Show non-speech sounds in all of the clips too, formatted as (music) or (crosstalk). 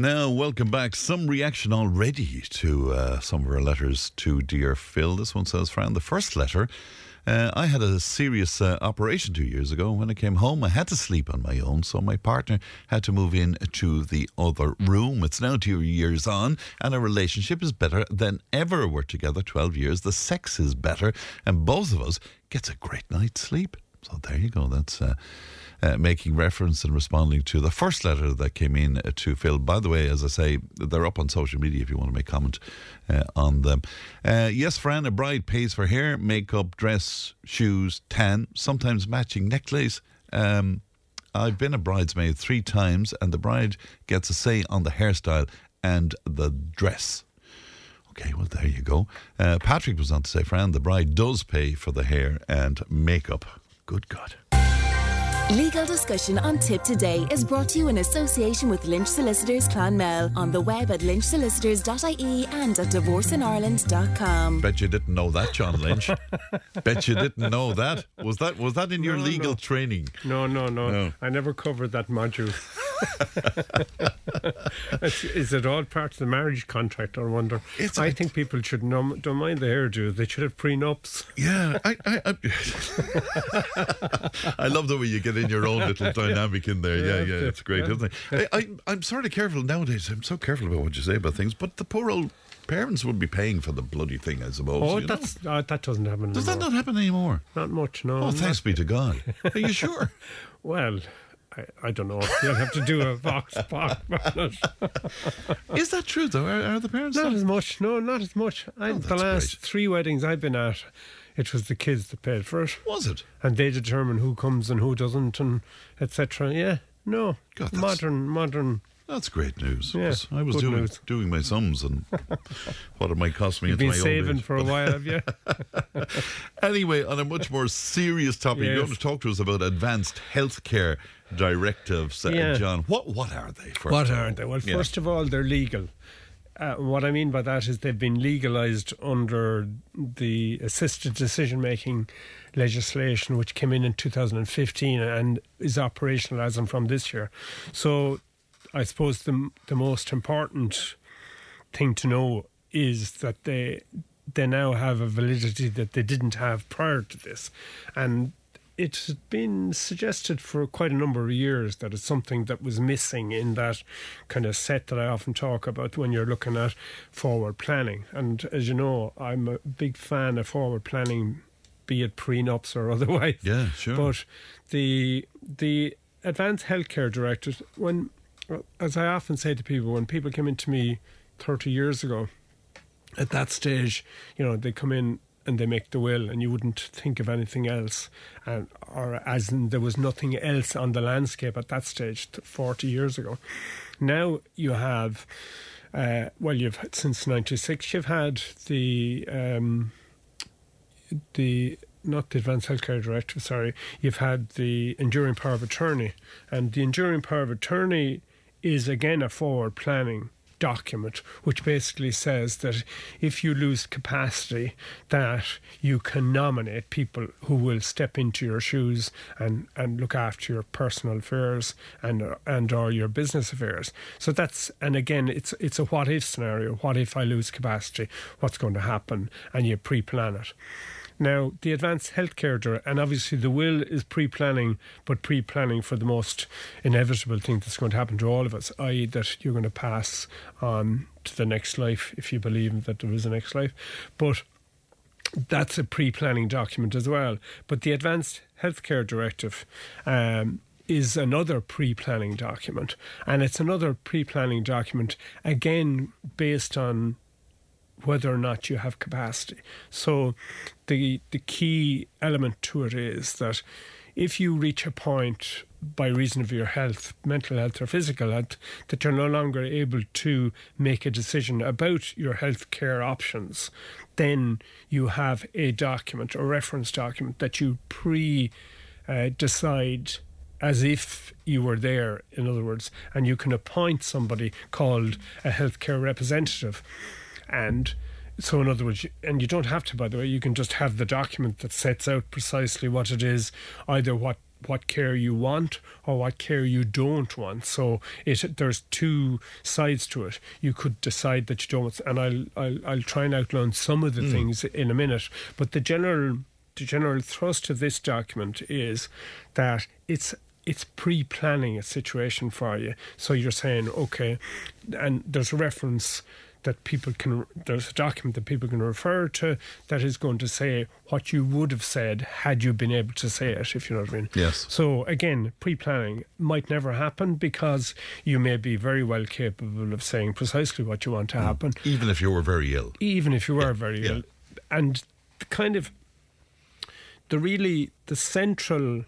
Now, welcome back. Some reaction already to uh, some of our letters to Dear Phil. This one says, Fran, the first letter. Uh, I had a serious uh, operation two years ago. When I came home, I had to sleep on my own, so my partner had to move in to the other room. It's now two years on, and our relationship is better than ever. We're together 12 years. The sex is better, and both of us gets a great night's sleep. So there you go. That's uh, uh, making reference and responding to the first letter that came in to Phil. By the way, as I say, they're up on social media if you want to make comment uh, on them. Uh, yes, Fran, a bride pays for hair, makeup, dress, shoes, tan, sometimes matching necklace. Um, I've been a bridesmaid three times, and the bride gets a say on the hairstyle and the dress. Okay, well, there you go. Uh, Patrick was on to say, Fran, the bride does pay for the hair and makeup. Good God. Legal discussion on Tipp Today is brought to you in association with Lynch Solicitors Clonmel on the web at lynchsolicitors.ie and at divorceineireland.com. Bet you didn't know that, John Lynch. (laughs) Bet you didn't know that. Was that was that in your No, legal no. training? No, no, no, No. I never covered that module. (laughs) is, it all part of the marriage contract? I wonder. It's I a- think people should no, don't mind the hairdo. They should have prenups. Yeah, I I, I, (laughs) I love the way you get in your own little dynamic in there. Yeah, Yeah, yeah, it's great, yeah. isn't it? I, I, I'm sort of careful nowadays. I'm so careful about what you say about things, but the poor old parents would be paying for the bloody thing, I suppose. Oh, that's uh, that doesn't happen. Does that not happen anymore? Not much. No. Oh, not- thanks be to God. Are you sure? (laughs) Well, I, I don't know. You'll have to do a vox pop. not Is that true though? Are, are the parents? not as much. No, not as much. I, Oh, the last great. three weddings I've been at, it was the kids that paid for it. Was it? and they determine who comes and who doesn't and etc. Yeah, no, God, modern, modern. That's great news. Yeah, I was doing news. doing my sums and (laughs) what it might cost me You've been my saving age. for a while, have you? (laughs) Anyway, on a much more serious topic, you're Yes. going to talk to us about advanced healthcare directives, uh, Yeah. John. What what are they? First what aren't they? Well, Yeah. first of all, they're legal. Uh, what I mean by that is they've been legalised under the assisted decision making legislation, which came in in 2015 and is operational as and from this year. So, I suppose the the most important thing to know is that they they now have a validity that they didn't have prior to this, and it's been suggested for quite a number of years that it's something that was missing in that kind of set that I often talk about when you're looking at forward planning. And as you know, I'm a big fan of forward planning, be it prenups or (laughs) otherwise. Yeah, sure. But the the advanced healthcare directive, when as I often say to people, when people came into me 30 years ago, at that stage, you know, they come in and they make the will, and you wouldn't think of anything else, and or as in there was nothing else on the landscape at that stage, 40 years ago. Now you have, uh, well, you've had- since '96, you've had the um, the not the advanced healthcare directive, sorry, you've had the enduring power of attorney, and the enduring power of attorney is again a forward planning document which basically says that if you lose capacity that you can nominate people who will step into your shoes and, and look after your personal affairs and and or your business affairs. So that's and again it's it's a what if scenario. What if I lose capacity? What's going to happen? And you pre-plan it now, the advanced healthcare, dir- and obviously the will is pre planning, but pre planning for the most inevitable thing that's going to happen to all of us, i.e., that you're going to pass on to the next life if you believe that there is a next life. But that's a pre planning document as well. But the advanced healthcare directive, um, is another pre planning document. And it's another pre planning document, again, based on whether or not you have capacity. So the the key element to it is that if you reach a point by reason of your health, mental health or physical health, that you're no longer able to make a decision about your health care options, then you have a document, a reference document that you pre uh, decide as if you were there, in other words, and you can appoint somebody called a healthcare representative. And so, in other words, and you don't have to, by the way, you can just have the document that sets out precisely what it is, either what what care you want or what care you don't want. So it there's two sides to it. You could decide that you don't, and I'll I'll, I'll try and outline some of the mm. things in a minute. But the general the general thrust of this document is that it's it's pre-planning a situation for you. So you're saying, okay, and there's a reference that people can there's a document that people can refer to that is going to say what you would have said had you been able to say it if you know what I mean yes so again pre-planning might never happen because you may be very well capable of saying precisely what you want to mm. happen even if you were very ill even if you were yeah. very yeah. ill and the kind of the really the central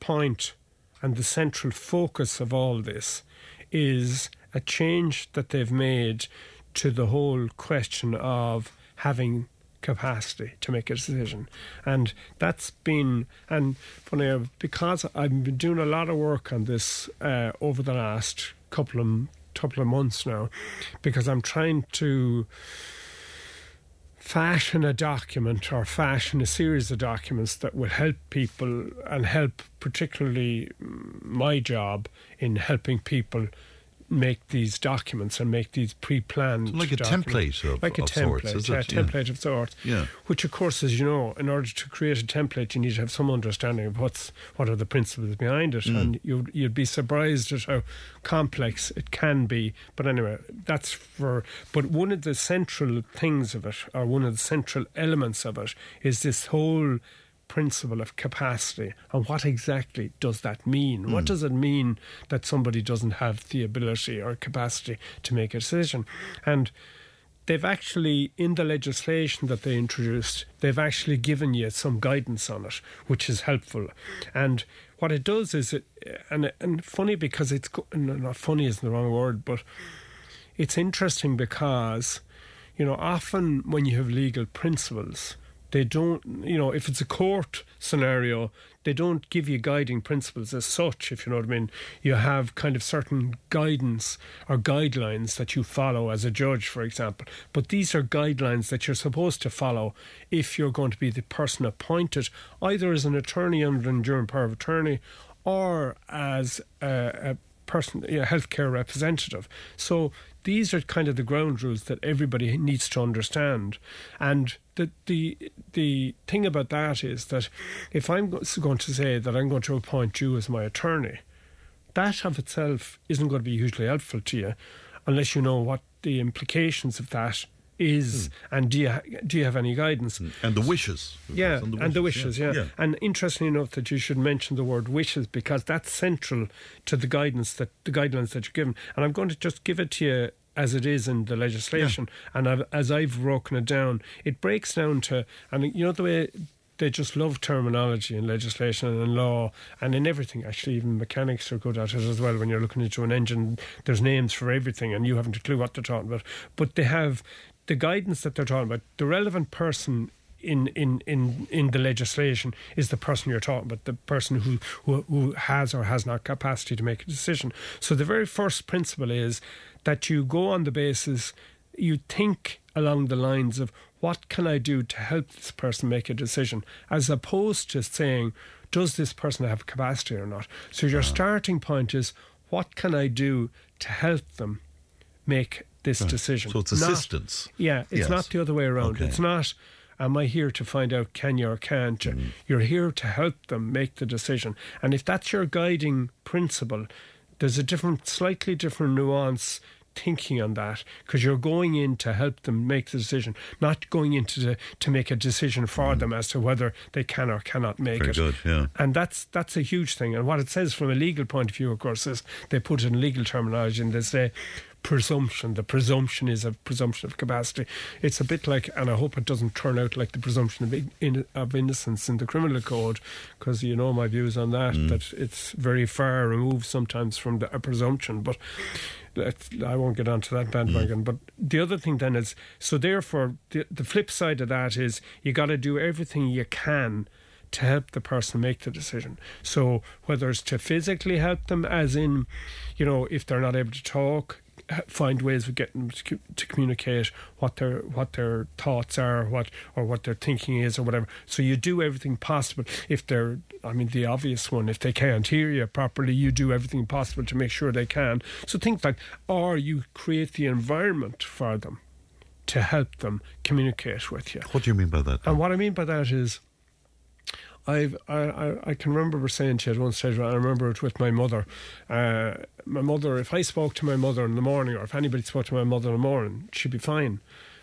point and the central focus of all this is a change that they've made to the whole question of having capacity to make a decision. And that's been, and funny, because I've been doing a lot of work on this uh, over the last couple of couple of months now, because I'm trying to fashion a document or fashion a series of documents that will help people and help particularly my job in helping people make these documents and make these pre-planned so like a documents. template of, like a of template, sorts, yeah, it? template of sorts. Yeah. Which, of course, as you know, in order to create a template, you need to have some understanding of what's what are the principles behind it, mm. and you you'd be surprised at how complex it can be. But anyway, that's for. But one of the central things of it, or one of the central elements of it, is this whole principle of capacity and what exactly does that mean? Mm. What hmm. does it mean that somebody doesn't have the ability or capacity to make a decision? And they've actually, in the legislation that they introduced, they've actually given you some guidance on it, which is helpful. And what it does is it, and and funny because it's not funny is the wrong word, but it's interesting because you know often when you have legal principles they don't, you know, if it's a court scenario, they don't give you guiding principles as such, if you know what I mean. You have kind of certain guidance or guidelines that you follow as a judge, for example. But these are guidelines that you're supposed to follow if you're going to be the person appointed, either as an attorney under an enduring power of attorney or as a, a person, a healthcare representative. So these are kind of the ground rules that everybody needs to understand. And the the the thing about that is that if I'm going to say that I'm going to appoint you as my attorney, that of itself isn't going to be hugely helpful to you, unless you know what the implications of that is, mm. and do you do you have any guidance? Mm. And the wishes, yeah, and the wishes, and the wishes yeah. Yeah. yeah. And interestingly enough, that you should mention the word wishes because that's central to the guidance that the guidelines that you're given. And I'm going to just give it to you as it is in the legislation, yeah. and I've, as I've broken it down, it breaks down to, and you know the way they just love terminology in legislation and in law and in everything. Actually, even mechanics are good at it as well. When you're looking into an engine, there's names for everything, and you haven't a clue what they're talking about. But they have the guidance that they're talking about. The relevant person in, in, in, in the legislation is the person you're talking about, the person who, who, who has or has not capacity to make a decision. So the very first principle is that you go on the basis, you think along the lines of what can I do to help this person make a decision, as opposed to saying, does this person have capacity or not? So your uh starting point is, what can I do to help them make this right. decision? So it's assistance. Not, yeah, it's yes. not the other way around. Okay. It's not am I here to find out can you or can't you? Mm. You're here to help them make the decision. And if that's your guiding principle, there's a different, slightly different nuance thinking on that because you're going in to help them make the decision, not going into the, to make a decision for mm. them as to whether they can or cannot make Very it. Good, yeah. And that's that's a huge thing. And what it says from a legal point of view, of course, is they put in legal terminology and they say presumption. The presumption is a presumption of capacity. It's a bit like, and I hope it doesn't turn out like the presumption of, in, of innocence in the criminal code, because you know my views on that. Mm. That it's very far removed sometimes from the, a presumption, but. I won't get onto that bandwagon. Mm. But the other thing then is so therefore the the flip side of that is you got to do everything you can to help the person make the decision. So whether it's to physically help them, as in, you know, if they're not able to talk, find ways of getting them to, to communicate what their what their thoughts are, what or what their thinking is, or whatever. So you do everything possible. If they're, I mean, the obvious one, if they can't hear you properly, you do everything possible to make sure they can. So things like, or you create the environment for them to help them communicate with you. What do you mean by that? And what I mean by that is, I've I, I, I can remember saying to you at one stage. I remember it with my mother. Uh, my mother, if I spoke to my mother in the morning, or if anybody spoke to my mother in the morning, she'd be fine.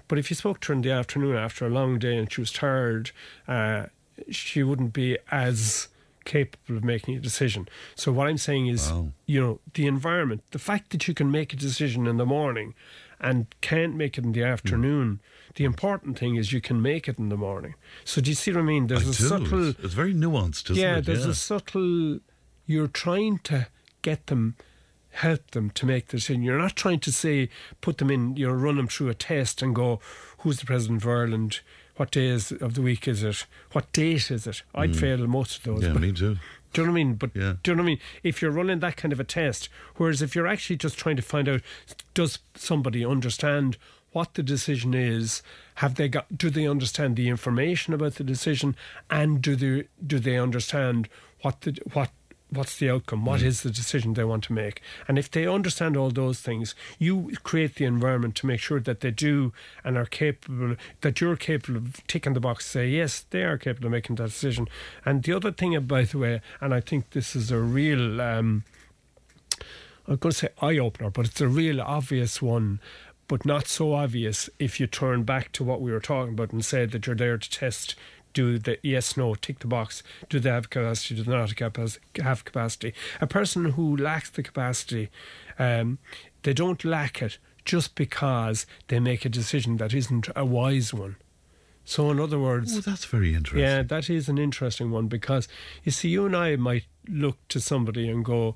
But if you spoke to her in the afternoon after a long day and she was tired, uh, she wouldn't be as capable of making a decision. So what I'm saying is, Wow. you know, the environment, the fact that you can make a decision in the morning and can't make it in the afternoon. The important thing is you can make it in the morning. So do you see what I mean? There's I a do. subtle It's, very nuanced, isn't yeah, it? there's a subtle. You're trying to get them, help them to make the decision. You're not trying to say put them in. You know, run them through a test and go, "Who's the president of Ireland? What day is of the week is it? What date is it?" I'd fail most of those. Mm. yeah, but me too. do you know what I mean? But Yeah. do you know what I mean? If you're running that kind of a test, whereas if you're actually just trying to find out, does somebody understand what the decision is? Have they got? Do they understand the information about the decision? And do they do they understand what the what what's the outcome? What is the decision they want to make? And if they understand all those things, you create the environment to make sure that they do and are capable, that you're capable of ticking the box, say, yes, they are capable of making that decision. And the other thing, by the way, and I think this is a real, um, I'm going to say eye opener, but it's a real obvious one. But not so obvious if you turn back to what we were talking about and say that you're there to test do the yes, no, tick the box. Do they have capacity? Do they not have capacity? A person who lacks the capacity, um, they don't lack it just because they make a decision that isn't a wise one. So, in other words, Oh, that's very interesting. yeah, that is an interesting one because you see, you and I might look to somebody and go,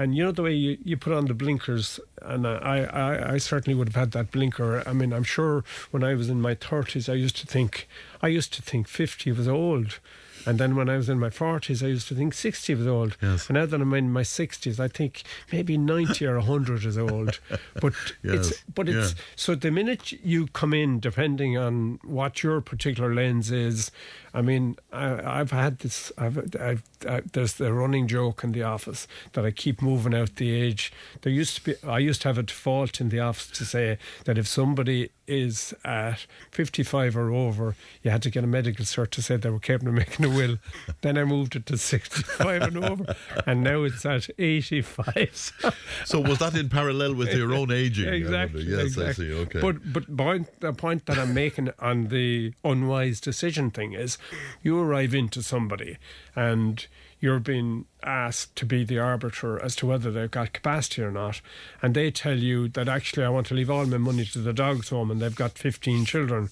and you know the way you, you put on the blinkers, and I, I, I certainly would have had that blinker. I mean, I'm sure when I was in my 30s, I used to think, I used to think 50 was old. And then when I was in my 40s, I used to think 60 was old. Yes. And now that I'm in my 60s, I think maybe 90 or 100 is old. But (laughs) Yes, it's but it's yeah. so the minute you come in, depending on what your particular lens is, I mean, I, I've had this. I've, I've, I, there's the running joke in the office that I keep moving out the age. There used to be. I used to have a default in the office to say that if somebody is at 55 or over, you had to get a medical cert to say they were capable of making a will. (laughs) then I moved it to 65 and over, and now it's at 85. (laughs) So was that in parallel with your own aging? Exactly. Yes, exactly. I see. Okay. But but point, the point that I'm making on the unwise decision thing is, you arrive into somebody and you're being asked to be the arbiter as to whether they've got capacity or not, and they tell you that actually I want to leave all my money to the dogs home and they've got 15 children.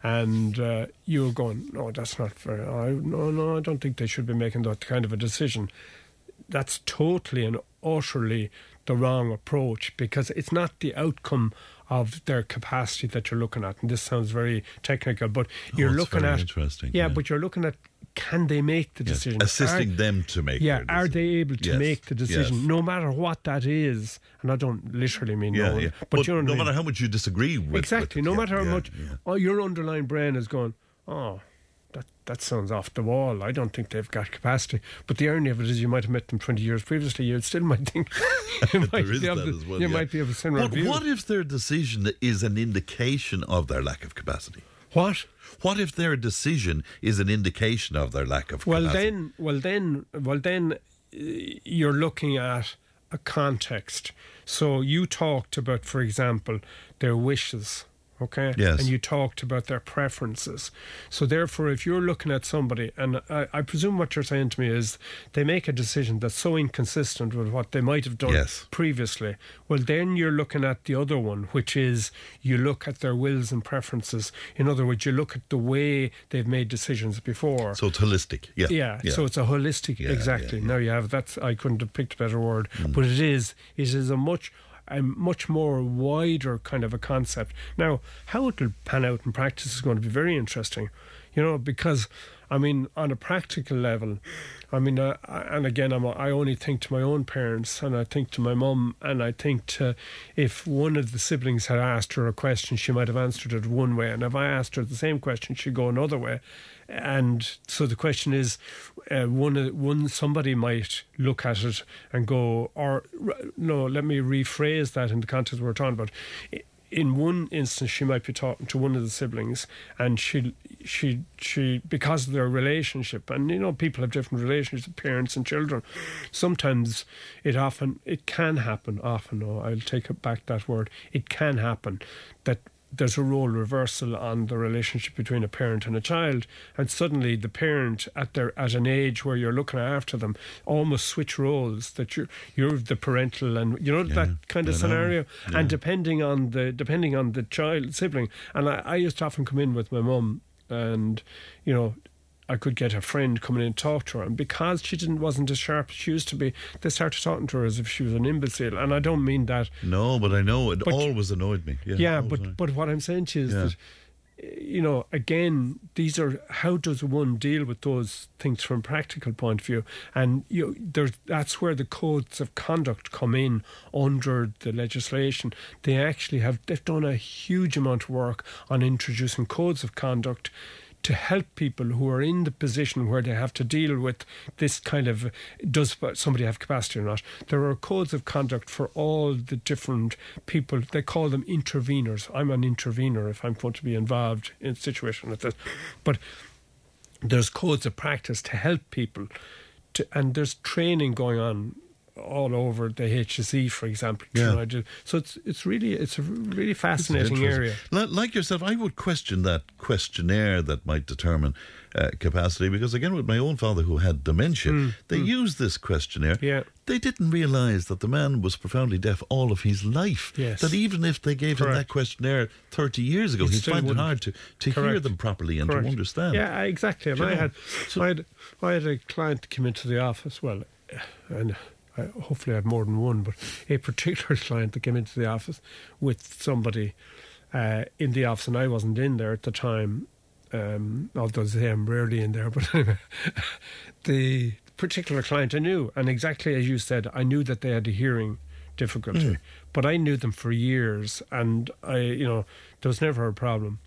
And uh, you're going, no, that's not fair. I, no, no, I don't think they should be making that kind of a decision that's totally and utterly the wrong approach because it's not the outcome of their capacity that you're looking at. And this sounds very technical, but oh, you're Oh, looking at interesting, Yeah, yeah. but you're looking at can they make the Yeah, decision? assisting Are- them to make. yeah, are they able to Yes, make the decision, yes. no matter what that is? And I don't literally mean Yeah, no, yeah. but, you know no I mean? matter how much you disagree with exactly. with no yeah, matter how much, oh, your underlying brain is going, oh, that sounds off the wall. I don't think they've got capacity. But the irony of it is, you might have met them twenty years previously. You still might think (laughs) you might There is be able that to- as well. You yeah. might be of a similar But view. what if their decision is an indication of their lack of capacity? What? What if their decision is an indication of their lack of Well capacity? then, well then, well then, uh, you're looking at a context. So you talked about, for example, their wishes. Okay. Yes. And you talked about their preferences. So therefore, if you're looking at somebody, and I, I presume what you're saying to me is they make a decision that's so inconsistent with what they might have done Yes. previously. Well, then you're looking at the other one, which is you look at their wills and preferences. In other words, you look at the way they've made decisions before. so it's holistic. Yeah. Yeah, so it's a holistic. Yeah, exactly. yeah, Mm. Now you have that, I couldn't have picked a better word, but it is. It is a much, a much more wider kind of a concept. Now, how it will pan out in practice is going to be very interesting. You know, because I mean, on a practical level, I mean, uh, and again, I'm, I only think to my own parents, and I think to my mum, and I think to if one of the siblings had asked her a question, she might have answered it one way, and if I asked her the same question, she'd go another way. And so the question is, uh, one one somebody might look at it and go, or no, let me rephrase that in the context we're talking about. In one instance she might be talking to one of the siblings and she she she because of their relationship and you know people have different relationships parents and children sometimes it often it can happen often oh I'll take it back that word it can happen that there's a role reversal on the relationship between a parent and a child, and suddenly the parent at their at an age where you're looking after them almost switch roles that you're you're the parental and you know yeah, that kind of scenario. Yeah. And depending on the depending on the child sibling, and I, I used to often come in with my mum and you know I could get a friend coming in and talk to her. And because she didn't wasn't as sharp as she used to be, they started talking to her as if she was an imbecile. And I don't mean that. No, but I know it but, always annoyed me. Yeah, yeah but but what I'm saying to you is yeah. that you know, again, these are how does one deal with those things from a practical point of view, and you there's that's where the codes of conduct come in under the legislation. They actually have they've done a huge amount of work on introducing codes of conduct to help people who are in the position where they have to deal with this kind of does somebody have capacity or not. There are codes of conduct for all the different people. They call them interveners. I'm an intervener if I'm going to be involved in a situation like this. But there's codes of practice to help people. To, and there's training going on all over the HSE, for example. Yeah. So it's it's really it's a really fascinating area. Like yourself, I would question that questionnaire that might determine uh, capacity because again, with my own father who had dementia, mm, they mm. used this questionnaire. Yeah. They didn't realise that the man was profoundly deaf all of his life. Yes. That even if they gave Correct. him that questionnaire 30 years ago, he'd find it hard to, to hear them properly and Correct. to understand. Yeah, exactly. I had, so, I had, I had a client come into the office, well, and uh, hopefully I have more than one, but a particular (laughs) client that came into the office with somebody uh, in the office, and I wasn't in there at the time. Um, although I'm rarely in there, (laughs) but the particular client I knew, and exactly as you said, I knew that they had a hearing difficulty, mm. but I knew them for years, and I, you know, there was never a problem.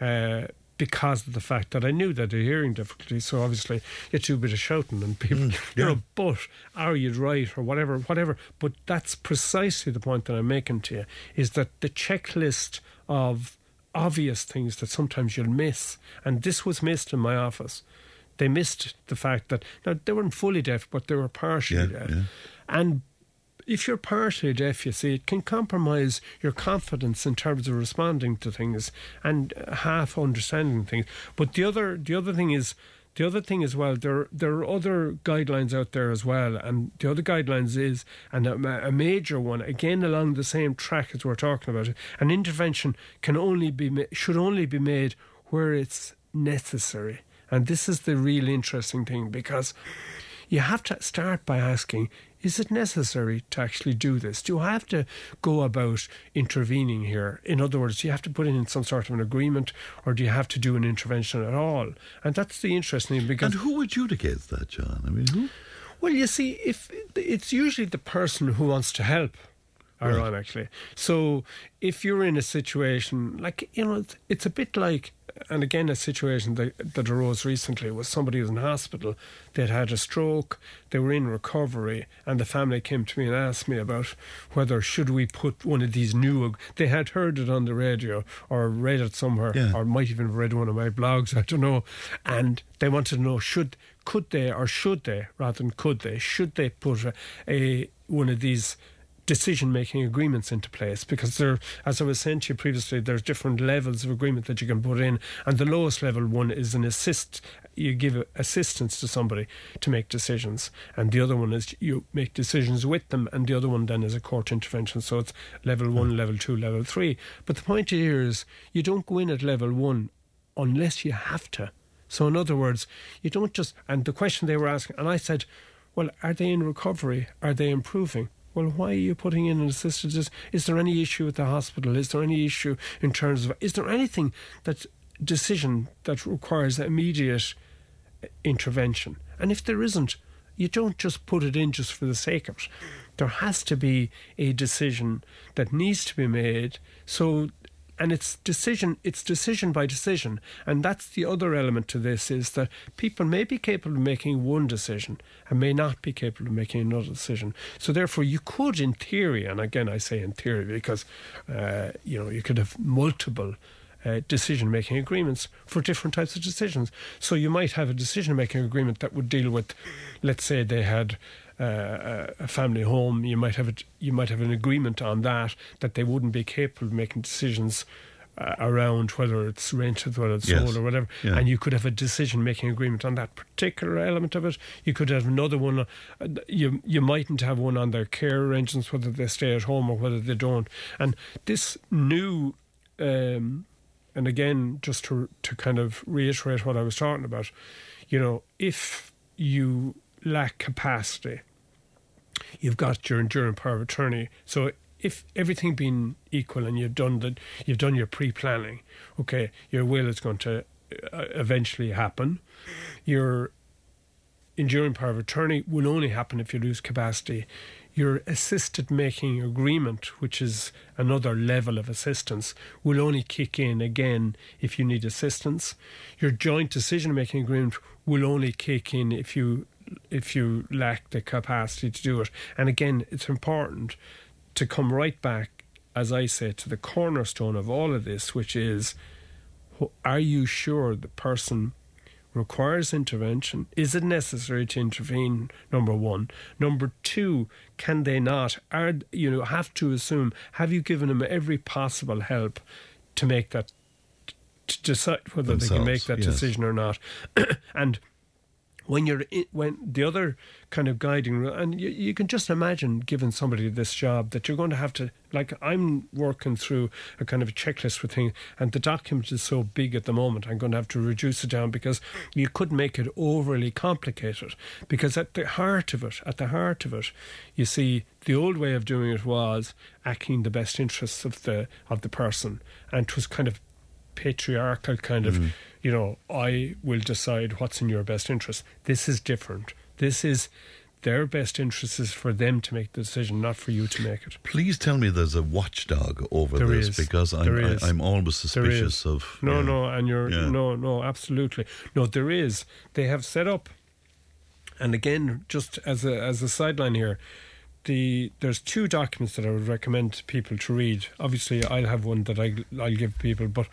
Uh, because of the fact that I knew that the hearing difficulty. So obviously, you do a bit of shouting and people, mm, (laughs) yeah. you know, but are you right or whatever, whatever. But that's precisely the point that I'm making to you is that the checklist of obvious things that sometimes you'll miss, and this was missed in my office. They missed the fact that now they weren't fully deaf, but they were partially yeah, deaf, yeah. and if you're partially deaf, you see, it can compromise your confidence in terms of responding to things and half understanding things. But the other, the other thing is, the other thing as well, there there are other guidelines out there as well, and the other guidelines is, and a, a major one again along the same track as we're talking about, an intervention can only be should only be made where it's necessary, and this is the real interesting thing because you have to start by asking is it necessary to actually do this? Do you have to go about intervening here? In other words, do you have to put in some sort of an agreement or do you have to do an intervention at all? And that's the interesting thing because. And who adjudicates that, John? I mean, who? Well, you see, if it's usually the person who wants to help ironically. Right. So if you're in a situation like you know, it's, it's, a bit like and again, a situation that, that arose recently was somebody was in hospital. They'd had a stroke. They were in recovery, and the family came to me and asked me about whether should we put one of these new. They had heard it on the radio or read it somewhere, yeah. or might even have read one of my blogs. (laughs) I don't know, and they wanted to know should could they or should they rather than could they should they put a, a one of these decision making agreements into place because there, as I was saying to you previously, there's different levels of agreement that you can put in, and the lowest level one is an assist. You give assistance to somebody to make decisions, and the other one is you make decisions with them, and the other one then is a court intervention. So it's level one, mm. level two, level three. But the point here is you don't go in at level one unless you have to. So in other words, you don't just. And the question they were asking, and I said, well, are they in recovery? Are they improving? Well, why are you putting in an assisted? Is, is there any issue with the hospital? Is there any issue in terms of? Is there anything that decision that requires immediate uh, intervention. And if there isn't, you don't just put it in just for the sake of it. There has to be a decision that needs to be made. So, and it's decision, it's decision by decision, and that's the other element to this is that people may be capable of making one decision and may not be capable of making another decision. So, therefore, you could, in theory, and again, I say in theory because uh, you know you could have multiple uh, decision making agreements for different types of decisions. So you might have a decision making agreement that would deal with, let's say they had uh, a family home. You might have it. You might have an agreement on that that they wouldn't be capable of making decisions. Uh, around whether it's rented, whether it's Yes. sold, or whatever, Yeah. and you could have a decision-making agreement on that particular element of it. You could have another one. Uh, you you mightn't have one on their care arrangements, whether they stay at home or whether they don't. And this new um, and again, just to to kind of reiterate what I was talking about, you know, if you lack capacity, you've got your enduring power of attorney. So if everything being equal and you've done the you've done your pre-planning, okay, your will is going to uh, eventually happen. Your enduring power of attorney will only happen if you lose capacity. Your assisted making agreement, which is another level of assistance, will only kick in again if you need assistance. Your joint decision making agreement will only kick in if you if you lack the capacity to do it. And again, it's important to come right back, as I say, to the cornerstone of all of this, which is are you sure the person requires intervention? Is it necessary to intervene? Number one. Number two, can they not? Are you know have to assume? Have you given them every possible help to make that to decide whether they can make that yes. decision or not? (clears throat) and when you're in, when the other kind of guiding rule, and you, you can just imagine giving somebody this job that you're going to have to like I'm working through a kind of a checklist with things, and the document is so big at the moment. I'm going to have to reduce it down because you could make it overly complicated. Because at the heart of it, at the heart of it, you see the old way of doing it was acting the best interests of the of the person, and it was kind of patriarchal kind of, mm. you know, I will decide what's in your best interest. This is different. This is their best interest is for them to make the decision, not for you to make it. Please tell me there's a watchdog over There this is. because I'm, I, is. I'm always suspicious of. No, yeah. no, and you're Yeah. no, no, absolutely no. There is. They have set up, and again, just as a as a sideline here, the there's two documents that I would recommend people to read. Obviously, I'll have one that I I'll give people, but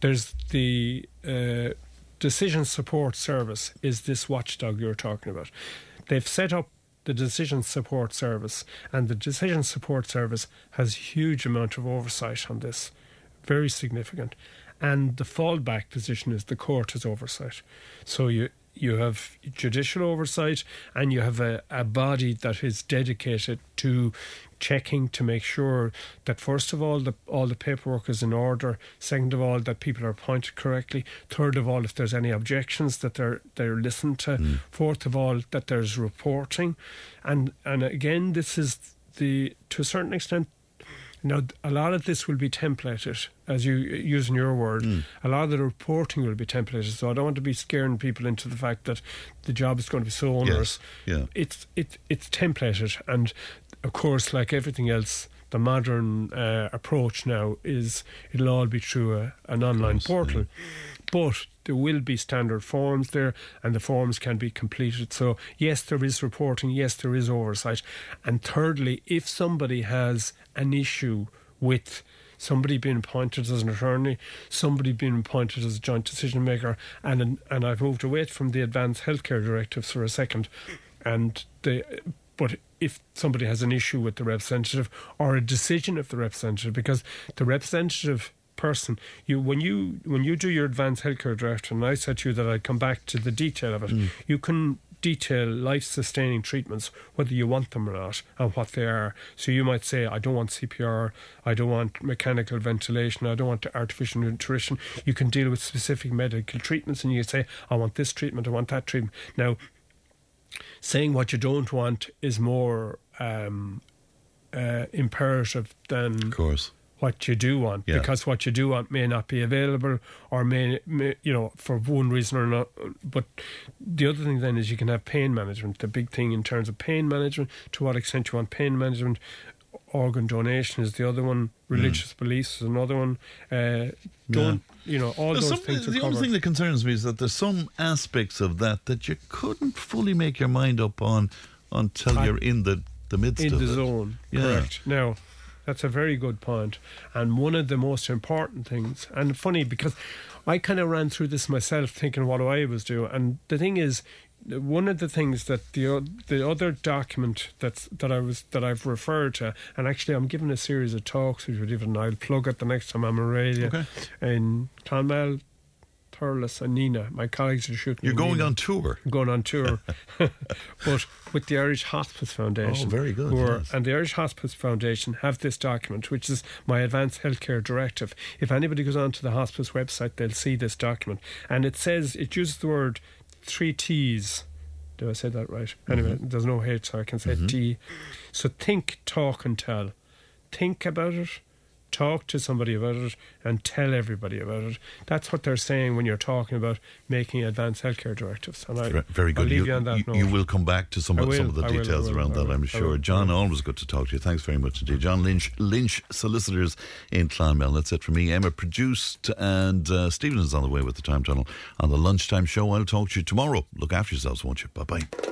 there's the uh, decision support service. Is this watchdog you're talking about? They've set up the decision support service, and the decision support service has huge amount of oversight on this, very significant. And the fallback position is the court has oversight. So you you have judicial oversight and you have a, a body that is dedicated to checking to make sure that first of all the all the paperwork is in order. Second of all that people are appointed correctly. Third of all if there's any objections that they're they're listened to. Hmm. Fourth of all that there's reporting. And and again this is the to a certain extent now, a lot of this will be templated, as you using your word. A lot of the reporting will be templated. So I don't want to be scaring people into the fact that the job is going to be so onerous. yeah. It's it it's templated, and of course, like everything else, the modern uh, approach now is it'll all be through a, an online portal. But there will be standard forms there, and the forms can be completed. So, yes, there is reporting, yes, there is oversight. And thirdly, if somebody has an issue with somebody being appointed as an attorney, somebody being appointed as a joint decision maker, and and I've moved away from the advanced healthcare directives for a second, and the but if somebody has an issue with the representative or a decision of the representative, because the representative person, you when you when you do your advanced healthcare directive, and I said to you that I'd come back to the detail of it, you can detail life sustaining treatments, whether you want them or not, and what they are. So you might say, I don't want CPR, I don't want mechanical ventilation, I don't want artificial nutrition. You can deal with specific medical treatments and you say, I want this treatment, I want that treatment. Now, saying what you don't want is more um, uh, imperative than Of course. What you do want Yeah. because what you do want may not be available or may, may you know for one reason or not but the other thing then is you can have pain management the big thing in terms of pain management to what extent you want pain management organ donation is the other one religious beliefs is another one uh, don't you know all There's those some- things are the only thing that concerns me is that there's some aspects of that that you couldn't fully make your mind up on until I- you're in the, the midst in of the it. zone. Yeah. Correct. Now, that's a very good point, and one of the most important things. And funny because I kind of ran through this myself, thinking what do I was doing. And the thing is, one of the things that the the other document that's that I was that I've referred to, and actually I'm giving a series of talks, which would even I'll plug it the next time I'm on radio Okay. in Clonmel. Thurles and Nenagh, my colleagues are shooting. You're going Nina on tour. going on tour, (laughs) but with the Irish Hospice Foundation. Oh, very good, are- yes. And the Irish Hospice Foundation have this document, which is my Advanced Healthcare Directive. If anybody goes onto the hospice website, they'll see this document, and it says it uses the word three T's. Did I say that right? Anyway, Mm-hmm. there's no H, so I can say T. So think, talk, and tell. Think about it. Talk to somebody about it and tell everybody about it. That's what they're saying when you're talking about making advanced healthcare directives. And I, Ve- Very good. I'll leave you, you on that you- will come back to some of, some of the I details will, around I that, I'm sure. John, always good to talk to you. Thanks very much indeed. John Lynch, Lynch Solicitors in Clonmel. That's it for me. Emma produced, and uh, Stephen is on the way with the Time Tunnel on the lunchtime show. I'll talk to you tomorrow. Look after yourselves, won't you? Bye bye.